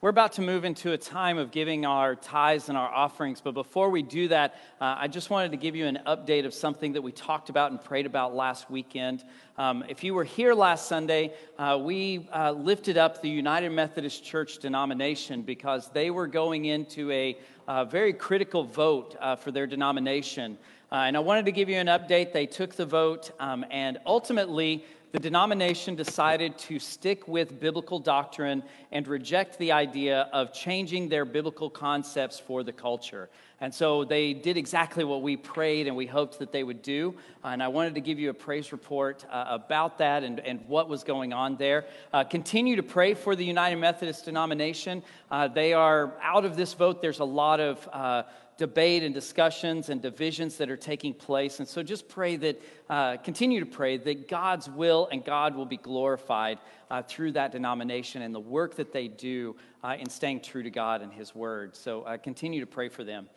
We're about to move into a time of giving our tithes and our offerings, but before we do that, uh, I just wanted to give you an update of something that we talked about and prayed about last weekend. Um, if you were here last Sunday, uh, we uh, lifted up the United Methodist Church denomination because they were going into a uh, very critical vote uh, for their denomination. Uh, and I wanted to give you an update. They took the vote, um, and ultimately, the denomination decided to stick with biblical doctrine and reject the idea of changing their biblical concepts for the culture. And so they did exactly what we prayed and we hoped that they would do. and I wanted to give you a praise report uh, about that and, and what was going on there. Uh, continue to pray for the United Methodist denomination. Uh, they are out of this vote. There's a lot of uh, debate and discussions and divisions that are taking place. And so just pray that, uh, continue to pray that God's will and God will be glorified uh, through that denomination and the work that they do uh, in staying true to God and His Word. So uh, continue to pray for them.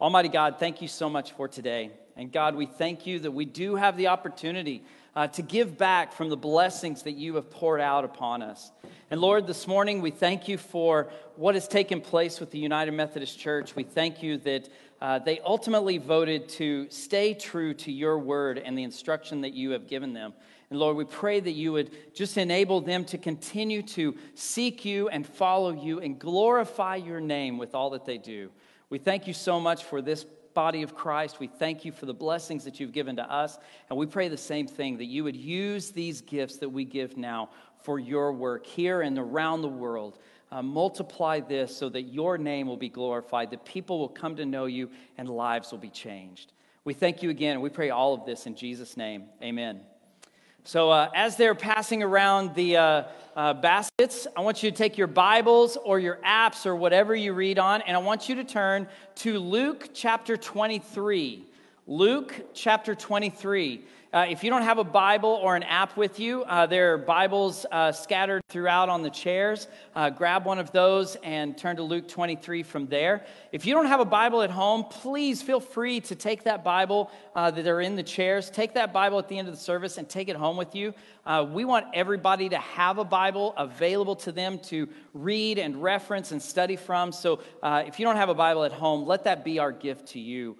Almighty God, thank you so much for today. And God, we thank you that we do have the opportunity uh, to give back from the blessings that you have poured out upon us. And Lord, this morning we thank you for what has taken place with the United Methodist Church. We thank you that uh, they ultimately voted to stay true to your word and the instruction that you have given them. And Lord, we pray that you would just enable them to continue to seek you and follow you and glorify your name with all that they do. We thank you so much for this body of Christ. We thank you for the blessings that you've given to us. And we pray the same thing that you would use these gifts that we give now for your work here and around the world. Uh, multiply this so that your name will be glorified, that people will come to know you, and lives will be changed. We thank you again, and we pray all of this in Jesus' name. Amen. So, uh, as they're passing around the uh, uh, baskets, I want you to take your Bibles or your apps or whatever you read on, and I want you to turn to Luke chapter 23. Luke chapter 23. Uh, if you don't have a Bible or an app with you, uh, there are Bibles uh, scattered throughout on the chairs. Uh, grab one of those and turn to Luke 23 from there. If you don't have a Bible at home, please feel free to take that Bible uh, that are in the chairs. Take that Bible at the end of the service and take it home with you. We want everybody to have a Bible available to them to read and reference and study from. So if you don't have a Bible at home, let that be our gift to you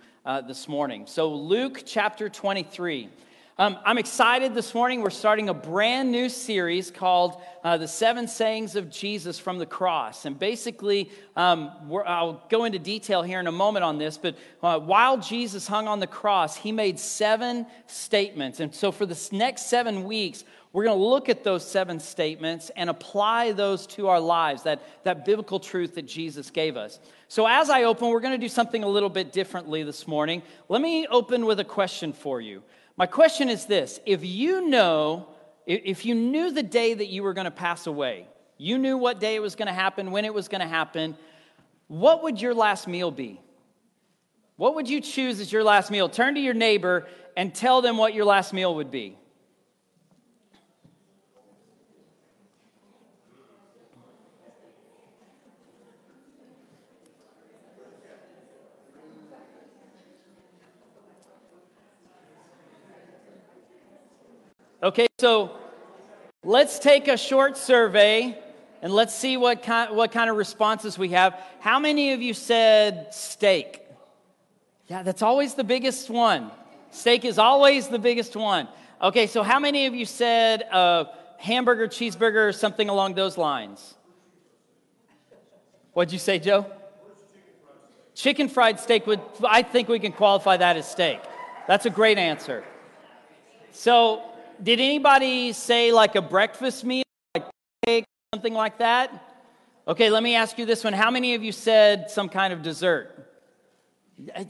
this morning. So, Luke chapter 23. Um, I'm excited this morning. We're starting a brand new series called uh, The Seven Sayings of Jesus from the Cross. And basically, um, I'll go into detail here in a moment on this, but uh, while Jesus hung on the cross, he made seven statements. And so for the next seven weeks, we're going to look at those seven statements and apply those to our lives, that, that biblical truth that Jesus gave us. So, as I open, we're going to do something a little bit differently this morning. Let me open with a question for you. My question is this if you know, if you knew the day that you were going to pass away, you knew what day it was going to happen, when it was going to happen, what would your last meal be? What would you choose as your last meal? Turn to your neighbor and tell them what your last meal would be. Okay, so let's take a short survey and let's see what kind, what kind of responses we have. How many of you said steak? Yeah, that's always the biggest one. Steak is always the biggest one. Okay, so how many of you said hamburger, cheeseburger, or something along those lines? What'd you say, Joe? Chicken fried steak would, I think we can qualify that as steak. That's a great answer. So did anybody say like a breakfast meal, like cake, something like that? Okay, let me ask you this one. How many of you said some kind of dessert? I,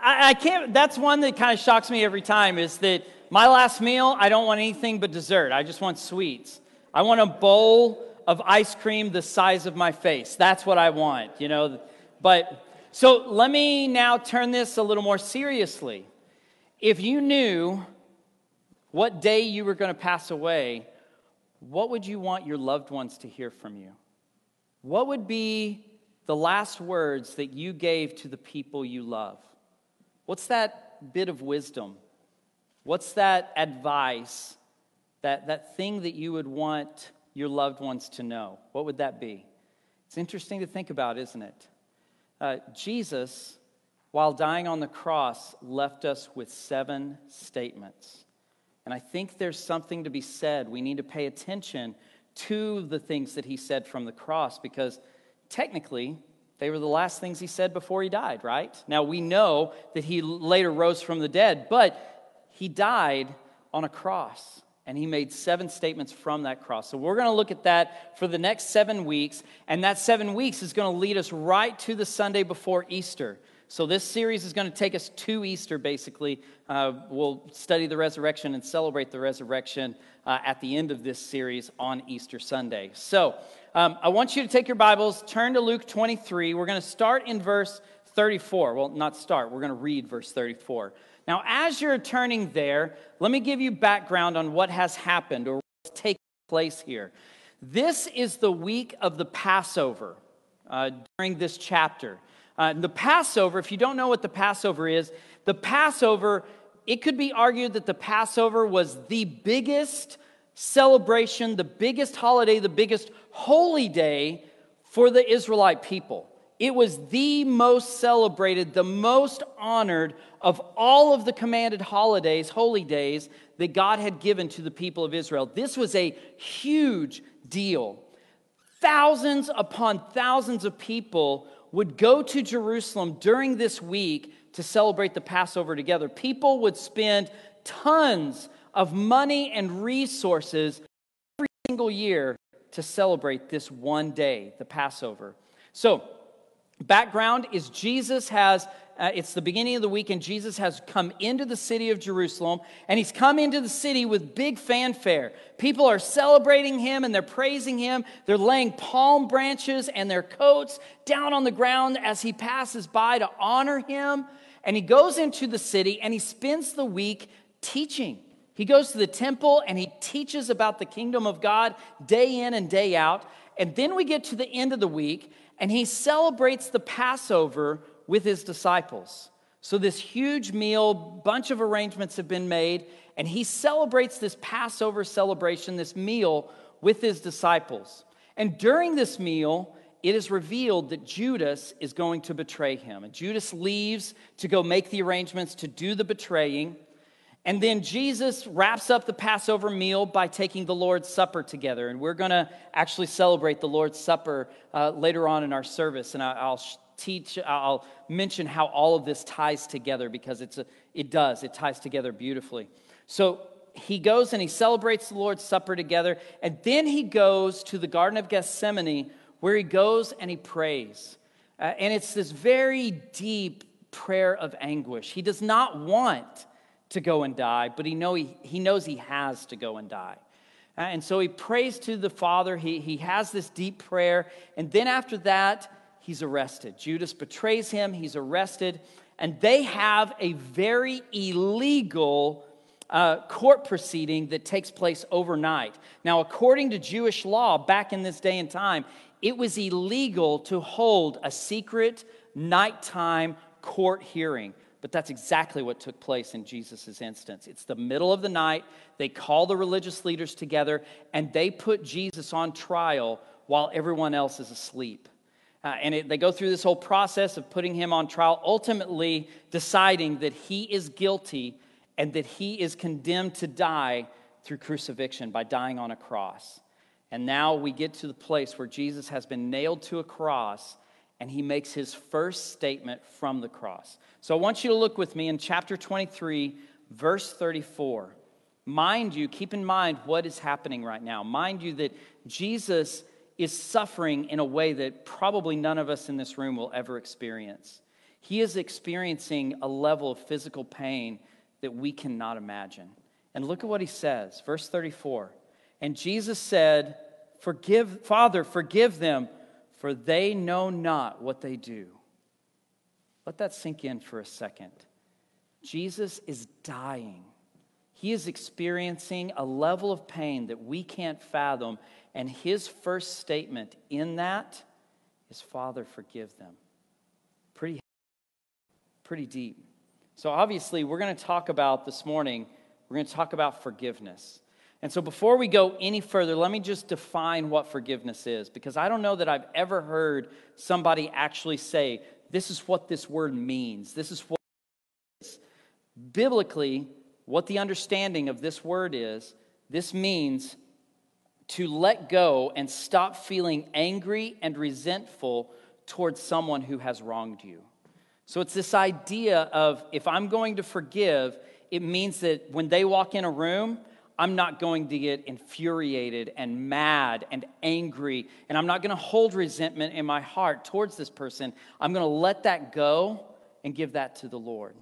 I can't, that's one that kind of shocks me every time is that my last meal, I don't want anything but dessert. I just want sweets. I want a bowl of ice cream the size of my face. That's what I want, you know. But so let me now turn this a little more seriously. If you knew what day you were going to pass away, what would you want your loved ones to hear from you? What would be the last words that you gave to the people you love? What's that bit of wisdom? What's that advice, that, that thing that you would want your loved ones to know? What would that be? It's interesting to think about, isn't it? Uh, Jesus, while dying on the cross, left us with seven statements. And I think there's something to be said. We need to pay attention to the things that he said from the cross because technically they were the last things he said before he died, right? Now we know that he later rose from the dead, but he died on a cross and he made seven statements from that cross. So we're going to look at that for the next seven weeks, and that seven weeks is going to lead us right to the Sunday before Easter. So this series is going to take us to Easter, basically. Uh, we'll study the resurrection and celebrate the resurrection uh, at the end of this series on Easter Sunday. So um, I want you to take your Bibles, turn to Luke 23. We're going to start in verse 34. Well, not start, we're going to read verse 34. Now, as you're turning there, let me give you background on what has happened or what's taking place here. This is the week of the Passover uh, during this chapter. Uh, the Passover, if you don't know what the Passover is, the Passover, it could be argued that the Passover was the biggest celebration, the biggest holiday, the biggest holy day for the Israelite people. It was the most celebrated, the most honored of all of the commanded holidays, holy days that God had given to the people of Israel. This was a huge deal. Thousands upon thousands of people would go to Jerusalem during this week to celebrate the Passover together. People would spend tons of money and resources every single year to celebrate this one day, the Passover. So, Background is Jesus has, uh, it's the beginning of the week, and Jesus has come into the city of Jerusalem, and he's come into the city with big fanfare. People are celebrating him and they're praising him. They're laying palm branches and their coats down on the ground as he passes by to honor him. And he goes into the city and he spends the week teaching. He goes to the temple and he teaches about the kingdom of God day in and day out. And then we get to the end of the week and he celebrates the Passover with his disciples. So, this huge meal, bunch of arrangements have been made, and he celebrates this Passover celebration, this meal, with his disciples. And during this meal, it is revealed that Judas is going to betray him. And Judas leaves to go make the arrangements to do the betraying. And then Jesus wraps up the Passover meal by taking the Lord's Supper together. And we're going to actually celebrate the Lord's Supper uh, later on in our service. And I, will teach, I'll mention how all of this ties together because it's a, it does, it ties together beautifully. So he goes and he celebrates the Lord's Supper together. And then he goes to the Garden of Gethsemane where he goes and he prays. Uh, and it's this very deep prayer of anguish. He does not want to go and die, but he, know he, he knows he has to go and die. Uh, and so he prays to the Father. He, he has this deep prayer. And then after that, he's arrested. Judas betrays him, he's arrested. And they have a very illegal uh, court proceeding that takes place overnight. Now, according to Jewish law back in this day and time, it was illegal to hold a secret nighttime court hearing. But that's exactly what took place in Jesus' instance. It's the middle of the night. They call the religious leaders together and they put Jesus on trial while everyone else is asleep. Uh, and it, they go through this whole process of putting him on trial, ultimately deciding that he is guilty and that he is condemned to die through crucifixion by dying on a cross. And now we get to the place where Jesus has been nailed to a cross and he makes his first statement from the cross. So I want you to look with me in chapter 23, verse 34. Mind you, keep in mind what is happening right now. Mind you that Jesus is suffering in a way that probably none of us in this room will ever experience. He is experiencing a level of physical pain that we cannot imagine. And look at what he says, verse 34. And Jesus said, Forgive, Father, forgive them for they know not what they do. Let that sink in for a second. Jesus is dying. He is experiencing a level of pain that we can't fathom. And his first statement in that is, Father, forgive them. Pretty, pretty deep. So, obviously, we're going to talk about this morning, we're going to talk about forgiveness. And so, before we go any further, let me just define what forgiveness is, because I don't know that I've ever heard somebody actually say, This is what this word means. This is what Biblically, what the understanding of this word is, this means to let go and stop feeling angry and resentful towards someone who has wronged you. So it's this idea of if I'm going to forgive, it means that when they walk in a room, I'm not going to get infuriated and mad and angry, and I'm not going to hold resentment in my heart towards this person. I'm going to let that go and give that to the Lord.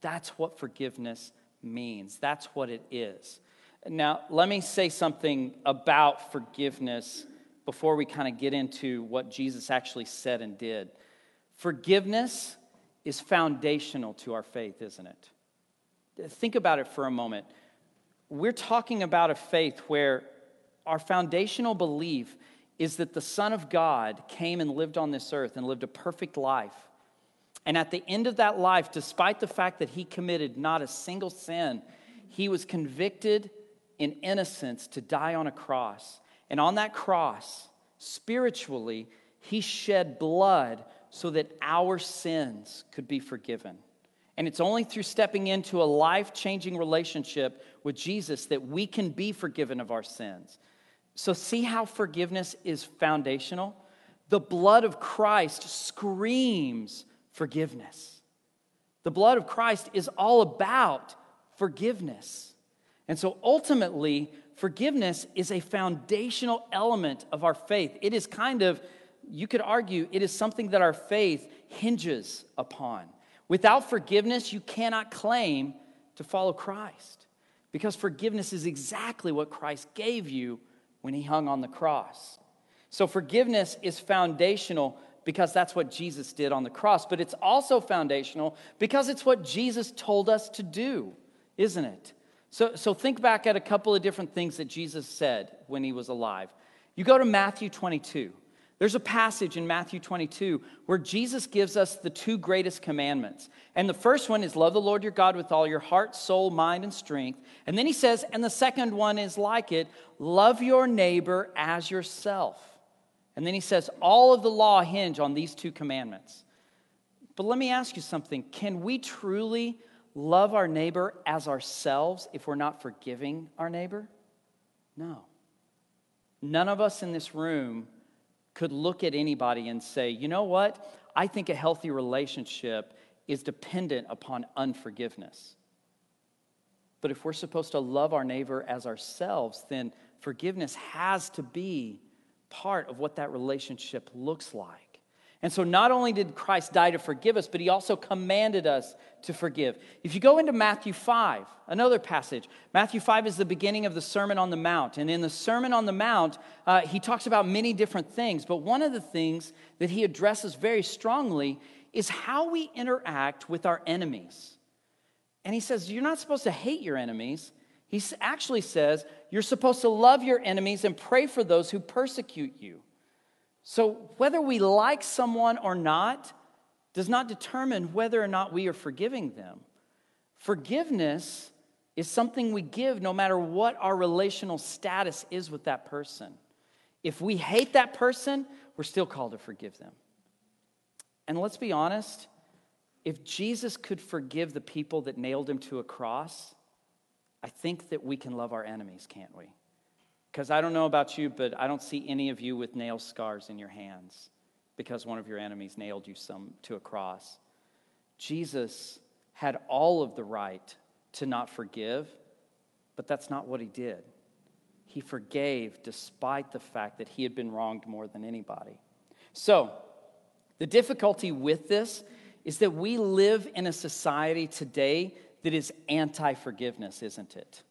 That's what forgiveness means, that's what it is. Now, let me say something about forgiveness before we kind of get into what Jesus actually said and did. Forgiveness is foundational to our faith, isn't it? Think about it for a moment. We're talking about a faith where our foundational belief is that the Son of God came and lived on this earth and lived a perfect life. And at the end of that life, despite the fact that he committed not a single sin, he was convicted in innocence to die on a cross. And on that cross, spiritually, he shed blood so that our sins could be forgiven. And it's only through stepping into a life changing relationship with Jesus that we can be forgiven of our sins. So, see how forgiveness is foundational? The blood of Christ screams forgiveness. The blood of Christ is all about forgiveness. And so ultimately, forgiveness is a foundational element of our faith. It is kind of, you could argue, it is something that our faith hinges upon. Without forgiveness, you cannot claim to follow Christ because forgiveness is exactly what Christ gave you when he hung on the cross. So, forgiveness is foundational because that's what Jesus did on the cross, but it's also foundational because it's what Jesus told us to do, isn't it? So, so think back at a couple of different things that Jesus said when he was alive. You go to Matthew 22. There's a passage in Matthew 22 where Jesus gives us the two greatest commandments. And the first one is love the Lord your God with all your heart, soul, mind, and strength. And then he says, and the second one is like it love your neighbor as yourself. And then he says, all of the law hinge on these two commandments. But let me ask you something can we truly love our neighbor as ourselves if we're not forgiving our neighbor? No. None of us in this room could look at anybody and say, you know what? I think a healthy relationship is dependent upon unforgiveness. But if we're supposed to love our neighbor as ourselves, then forgiveness has to be part of what that relationship looks like. And so, not only did Christ die to forgive us, but he also commanded us to forgive. If you go into Matthew 5, another passage, Matthew 5 is the beginning of the Sermon on the Mount. And in the Sermon on the Mount, uh, he talks about many different things. But one of the things that he addresses very strongly is how we interact with our enemies. And he says, You're not supposed to hate your enemies. He actually says, You're supposed to love your enemies and pray for those who persecute you. So, whether we like someone or not does not determine whether or not we are forgiving them. Forgiveness is something we give no matter what our relational status is with that person. If we hate that person, we're still called to forgive them. And let's be honest, if Jesus could forgive the people that nailed him to a cross, I think that we can love our enemies, can't we? Because I don't know about you, but I don't see any of you with nail scars in your hands because one of your enemies nailed you some to a cross. Jesus had all of the right to not forgive, but that's not what he did. He forgave despite the fact that he had been wronged more than anybody. So, the difficulty with this is that we live in a society today that is anti forgiveness, isn't it?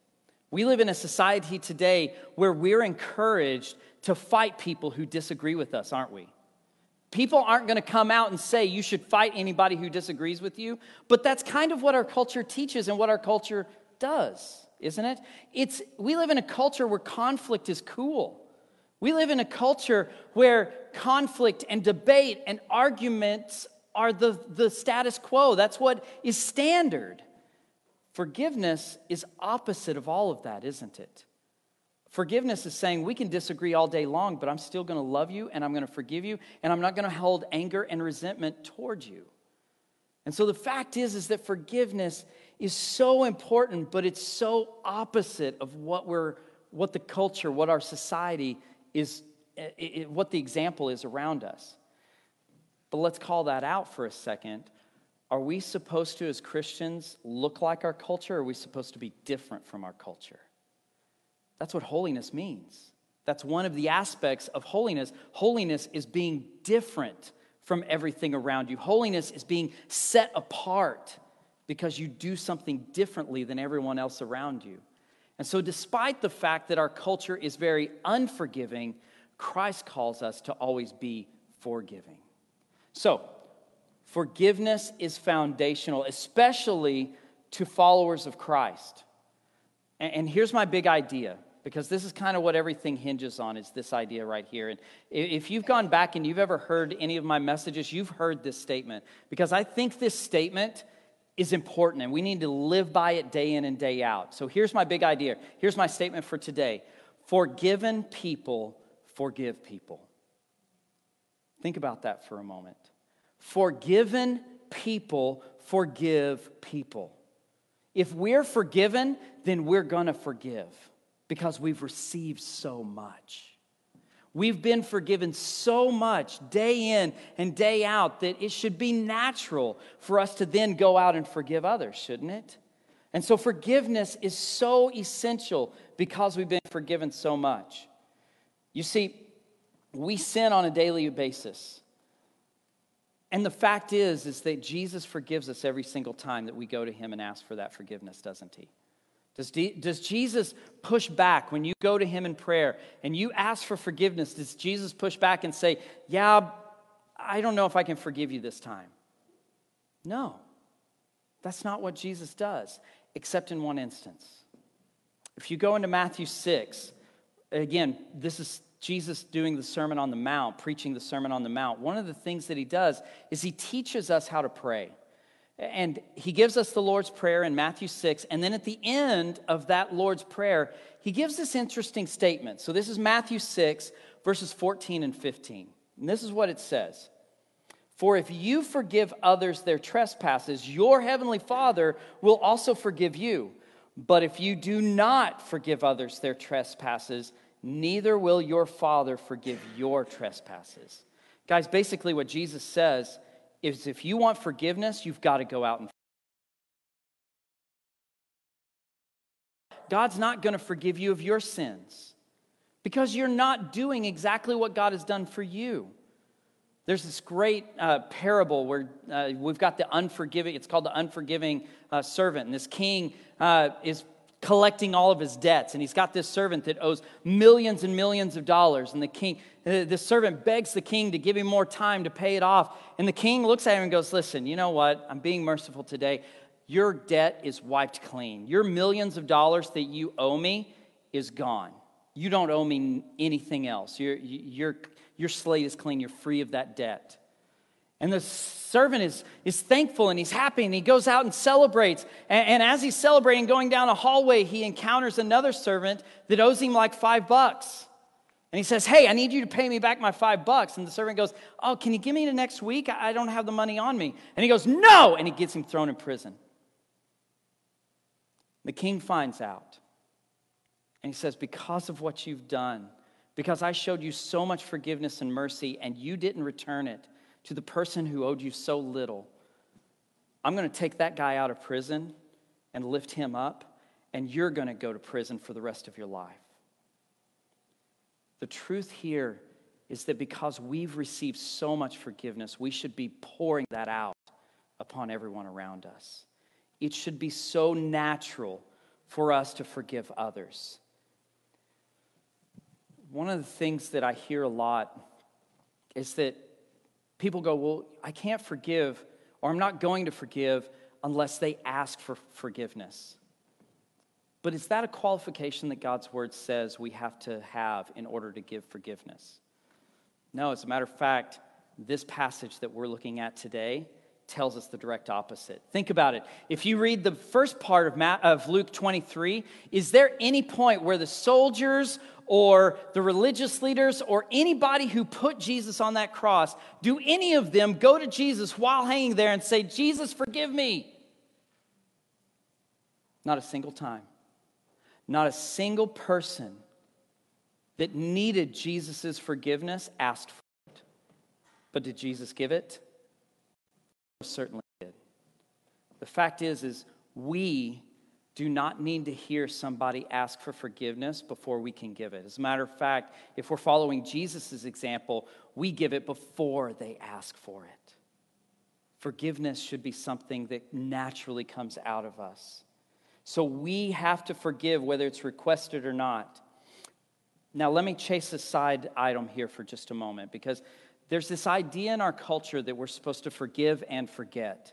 We live in a society today where we're encouraged to fight people who disagree with us, aren't we? People aren't going to come out and say you should fight anybody who disagrees with you, but that's kind of what our culture teaches and what our culture does, isn't it? It's we live in a culture where conflict is cool. We live in a culture where conflict and debate and arguments are the, the status quo. That's what is standard. Forgiveness is opposite of all of that, isn't it? Forgiveness is saying we can disagree all day long, but I'm still going to love you and I'm going to forgive you and I'm not going to hold anger and resentment towards you. And so the fact is is that forgiveness is so important, but it's so opposite of what we're what the culture, what our society is it, it, what the example is around us. But let's call that out for a second. Are we supposed to, as Christians, look like our culture, are we supposed to be different from our culture? That's what holiness means. That's one of the aspects of holiness. Holiness is being different from everything around you, holiness is being set apart because you do something differently than everyone else around you. And so, despite the fact that our culture is very unforgiving, Christ calls us to always be forgiving. So, forgiveness is foundational, especially to followers of Christ. And here's my big idea because this is kind of what everything hinges on is this idea right here. And if you've gone back and you've ever heard any of my messages you've heard this statement because i think this statement is important and we need to live by it day in and day out. So here's my big idea. Here's my statement for today. Forgiven people forgive people. Think about that for a moment forgiven people forgive people if we're forgiven then we're going to forgive because we've received so much. We've been forgiven so much day in and day out that it should be natural for us to then go out and forgive others, shouldn't it? And so forgiveness is so essential because we've been forgiven so much. You see, we sin on a daily basis. And the fact is is that Jesus forgives us every single time that we go to him and ask for that forgiveness, doesn't he? Does, does Jesus push back when you go to him in prayer and you ask for forgiveness? Does Jesus push back and say, Yeah, I don't know if I can forgive you this time? No, that's not what Jesus does, except in one instance. If you go into Matthew 6, again, this is Jesus doing the Sermon on the Mount, preaching the Sermon on the Mount. One of the things that he does is he teaches us how to pray. And he gives us the Lord's Prayer in Matthew 6. And then at the end of that Lord's Prayer, he gives this interesting statement. So this is Matthew 6, verses 14 and 15. And this is what it says For if you forgive others their trespasses, your heavenly Father will also forgive you. But if you do not forgive others their trespasses, neither will your Father forgive your trespasses. Guys, basically, what Jesus says is if you want forgiveness, you've got to go out and God's not going to forgive you of your sins because you're not doing exactly what God has done for you. There's this great uh, parable where uh, we've got the unforgiving, it's called the unforgiving uh, servant. And this king uh, is collecting all of his debts. And he's got this servant that owes millions and millions of dollars. And the king, uh, the servant begs the king to give him more time to pay it off. And the king looks at him and goes, Listen, you know what? I'm being merciful today. Your debt is wiped clean. Your millions of dollars that you owe me is gone. You don't owe me anything else. Your, your, your slate is clean. You're free of that debt. And the servant is, is thankful and he's happy and he goes out and celebrates. And, and, as he's celebrating, going down a hallway, he encounters another servant that owes him like five bucks. And he says, Hey, I need you to pay me back my five bucks. And the servant goes, Oh, can you give me the next week? I don't have the money on me. And he goes, No! And he gets him thrown in prison. The king finds out. And he says, Because of what you've done, because I showed you so much forgiveness and mercy and you didn't return it, to the person who owed you so little. I'm going to take that guy out of prison and lift him up, and you're going to go to prison for the rest of your life. The truth here is that because we've received so much forgiveness, we should be pouring that out upon everyone around us. It should be so natural for us to forgive others. One of the things that I hear a lot is that people go, Well, I can't forgive, or I'm not going to forgive unless they ask for forgiveness. But is that a qualification that God's word says we have to have in order to give forgiveness? No, as a matter of fact, this passage that we're looking at today tells us the direct opposite. Think about it. If you read the first part of, Ma- of Luke 23, is there any point where the soldiers or the religious leaders or anybody who put Jesus on that cross, do any of them go to Jesus while hanging there and say, Jesus, forgive me? Not a single time. Not a single person that needed Jesus' forgiveness asked for it. But did Jesus give it? Certainly did. The fact is, is we do not need to hear somebody ask for forgiveness before we can give it. As a matter of fact, if we're following Jesus' example, we give it before they ask for it. Forgiveness should be something that naturally comes out of us. So we have to forgive whether it's requested or not. Now, let me chase a side item here for just a moment because there's this idea in our culture that we're supposed to forgive and forget.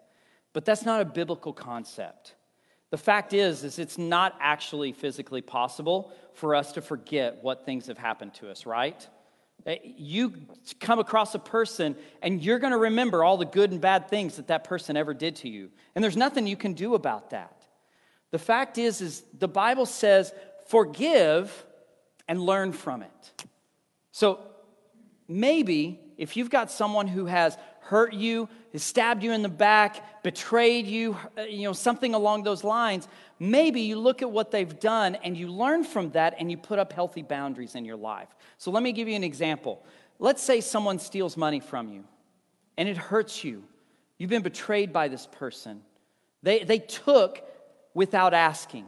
But that's not a biblical concept. The fact is is it's not actually physically possible for us to forget what things have happened to us, right? Eh, you come across a person and you're going to remember all the good and bad things that that person ever did to you. And there's nothing you can do about that. The fact is is the Bible says forgive and learn from it. So maybe if you've got someone who has hurt you, has stabbed you in the back, betrayed you, uh, you know, something along those lines, maybe you look at what they've done and you learn from that and you put up healthy boundaries in your life. So let me give you an example. Let's say someone steals money from you and it hurts you. You've been betrayed by this person. They, they took without asking.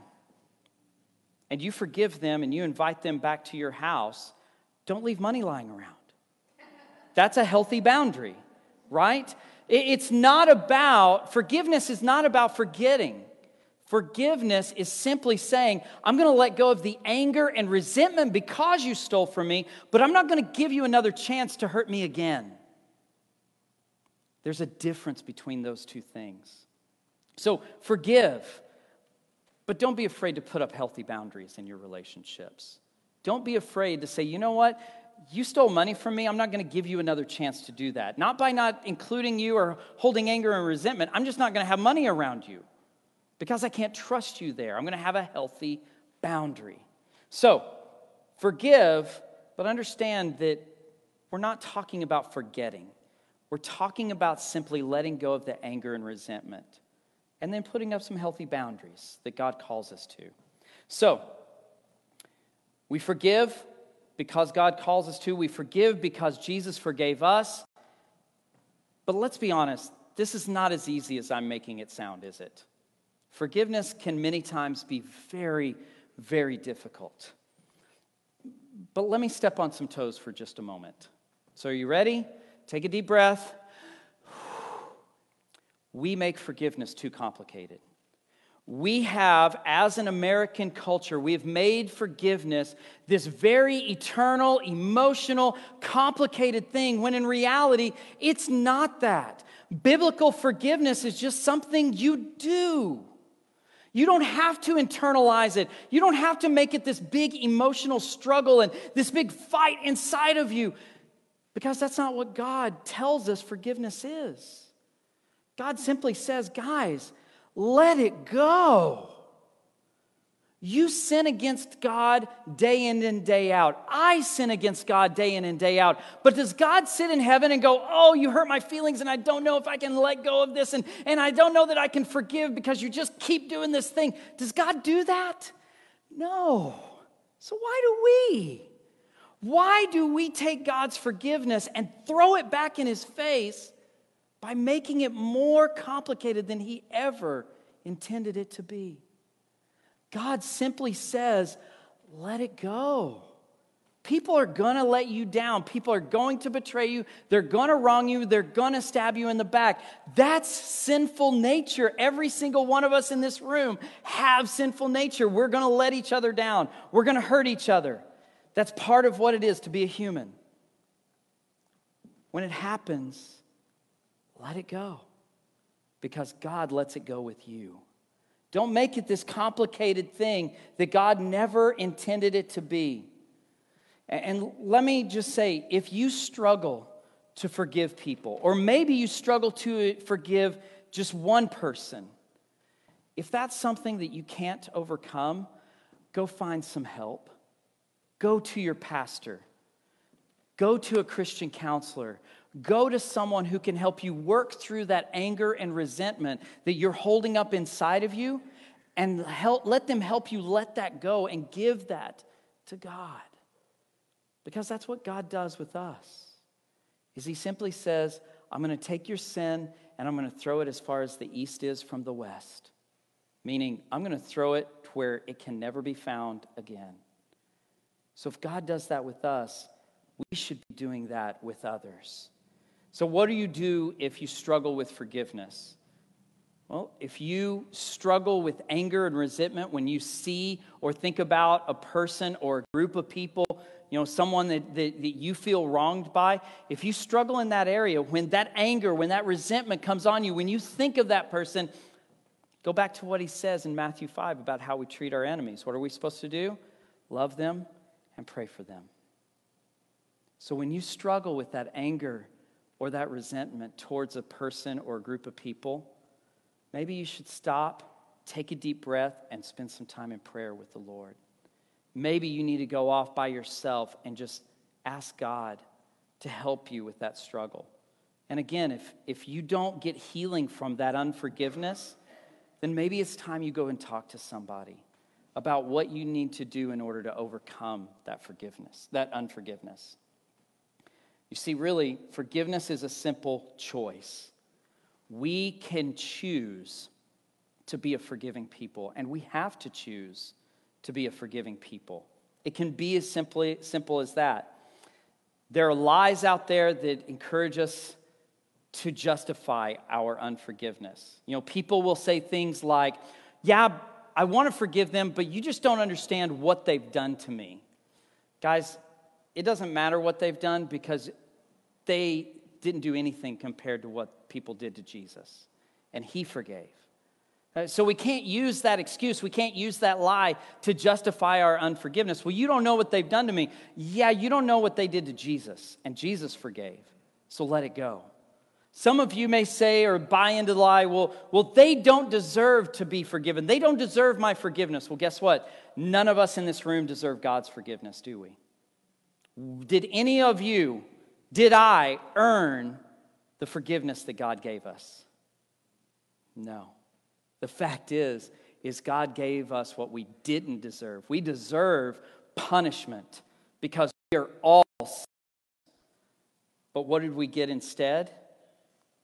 And you forgive them and you invite them back to your house. Don't leave money lying around. That's a healthy boundary, right? It's not about, forgiveness is not about forgetting. Forgiveness is simply saying, I'm going to let go of the anger and resentment because you stole from me, but I'm not going to give you another chance to hurt me again. There's a difference between those two things. So forgive, but don't be afraid to put up healthy boundaries in your relationships. Don't be afraid to say, you know what? You stole money from me. I'm not going to give you another chance to do that. Not by not including you or holding anger and resentment. I'm just not going to have money around you because I can't trust you there. I'm going to have a healthy boundary. So, forgive, but understand that we're not talking about forgetting. We're talking about simply letting go of the anger and resentment and then putting up some healthy boundaries that God calls us to. So, we forgive, because God calls us to. We forgive because Jesus forgave us. But let's be honest, this is not as easy as I'm making it sound, is it? Forgiveness can many times be very, very difficult. But let me step on some toes for just a moment. So, are you ready? Take a deep breath. We make forgiveness too complicated we have, as an American culture, we have made forgiveness this very eternal, emotional, complicated thing, when in reality, it's not that. Biblical forgiveness is just something you do. You don't have to internalize it. You don't have to make it this big emotional struggle and this big fight inside of you because that's not what God tells us forgiveness is. God simply says, guys, let it go. You sin against God day in and day out. I sin against God day in and day out. But does God sit in heaven and go, Oh, you hurt my feelings, and I don't know if I can let go of this, and, and I don't know that I can forgive because you just keep doing this thing? Does God do that? No. So why do we? Why do we take God's forgiveness and throw it back in his face by making it more complicated than he ever intended it to be. God simply says, let it go. People are to let you down. People are going to betray you. They're to wrong you. They're to stab you in the back. That's sinful nature. Every single one of us in this room have sinful nature. We're to let each other down. We're to hurt each other. That's part of what it is to be a human. When it happens, let it go because God lets it go with you. Don't make it this complicated thing that God never intended it to be. And let me just say if you struggle to forgive people. Or maybe you struggle to forgive just one person. If that's something that you can't overcome, go find some help. Go to your pastor. Go to a Christian counselor. Go to someone who can help you work through that anger and resentment that you're holding up inside of you and help, let them help you let that go and give that to God. Because that's what God does with us. Is he simply says, I'm going to take your sin and I'm going to throw it as far as the east is from the west. Meaning, I'm going to throw it to where it can never be found again. So if God does that with us, we should be doing that with others. So, what do you do if you struggle with forgiveness? Well, if you struggle with anger and resentment when you see or think about a person or a group of people, you know, someone that, that, that, you feel wronged by, if you struggle in that area, when that anger, when that resentment comes on you, when you think of that person, go back to what he says in Matthew 5 about how we treat our enemies. What are we supposed to do? Love them and pray for them. So when you struggle with that anger or that resentment towards a person or a group of people, maybe you should stop, take a deep breath, and spend some time in prayer with the Lord. Maybe you need to go off by yourself and just ask God to help you with that struggle. And again, if, if you don't get healing from that unforgiveness, then maybe it's time you go and talk to somebody about what you need to do in order to overcome that forgiveness, that unforgiveness. You see, really, forgiveness is a simple choice we can choose to be a forgiving people, and we have to choose to be a forgiving people. It can be as simply simple as that. There are lies out there that encourage us to justify our unforgiveness. You know, people will say things like, "Yeah, I want to forgive them, but you just don't understand what they've done to me." Guys, it doesn't matter what they've done because they didn't do anything compared to what people did to Jesus, and he forgave. Uh, so we can't use that excuse. We can't use that lie to justify our unforgiveness. Well, you don't know what they've done to me. Yeah, you don't know what they did to Jesus, and Jesus forgave. So let it go. Some of you may say or buy into the lie, well, well, they don't deserve to be forgiven. They don't deserve my forgiveness. Well, guess what? None of us in this room deserve God's forgiveness, do we? Did any of you did I earn the forgiveness that God gave us? No. The fact is, is God gave us what we didn't deserve. We deserve punishment because we are all sinners. But what did we get instead?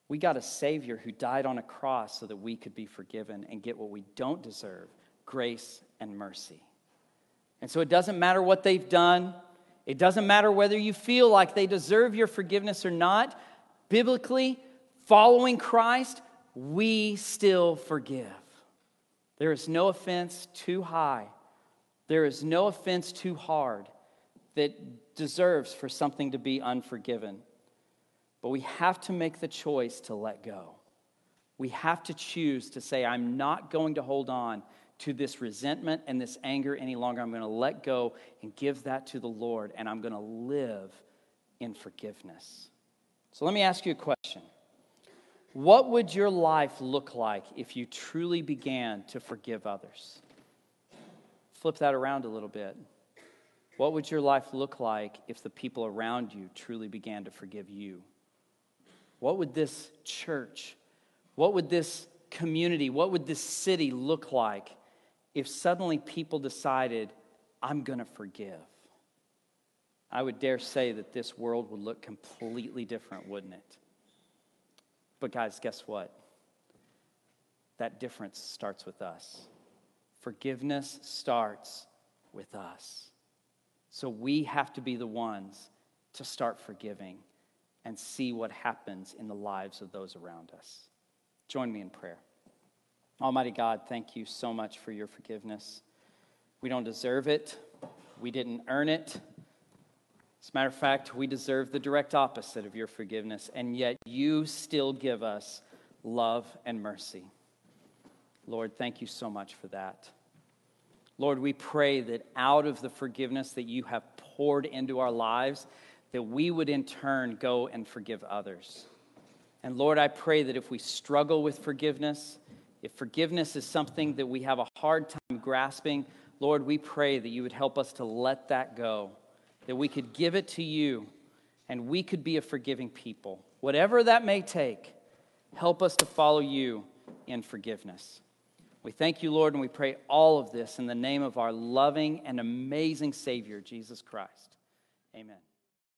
We got a Savior who died on a cross so that we could be forgiven and get what we don't deserve grace and mercy. And so it doesn't matter what they've done, it doesn't matter whether you feel like they deserve your forgiveness or not. Biblically, following Christ, we still forgive. There is no offense too high, there is no offense too hard that deserves for something to be unforgiven. But we have to make the choice to let go. We have to choose to say, I'm not going to hold on to this resentment and this anger any longer. I'm going to let go and give that to the Lord, and I'm going to live in forgiveness. So let me ask you a question. What would your life look like if you truly began to forgive others? Flip that around a little bit. What would your life look like if the people around you truly began to forgive you? What would this church, what would this community, what would this city look like if suddenly people decided, I'm going to forgive, I would dare say that this world would look completely different, wouldn't it? But, guys, guess what? That difference starts with us. Forgiveness starts with us. So we have to be the ones to start forgiving and see what happens in the lives of those around us. Join me in prayer. Almighty God, thank you so much for your forgiveness. We don't deserve it, we didn't earn it. As a matter of fact, we deserve the direct opposite of your forgiveness, and yet you still give us love and mercy. Lord, thank you so much for that. Lord, we pray that out of the forgiveness that you have poured into our lives, that we would in turn go and forgive others. And Lord, I pray that if we struggle with forgiveness, if forgiveness is something that we have a hard time grasping, Lord, we pray that you would help us to let that go, that we could give it to you, and we could be a forgiving people. Whatever that may take, help us to follow you in forgiveness. We thank you, Lord, and we pray all of this in the name of our loving and amazing Savior, Jesus Christ. Amen.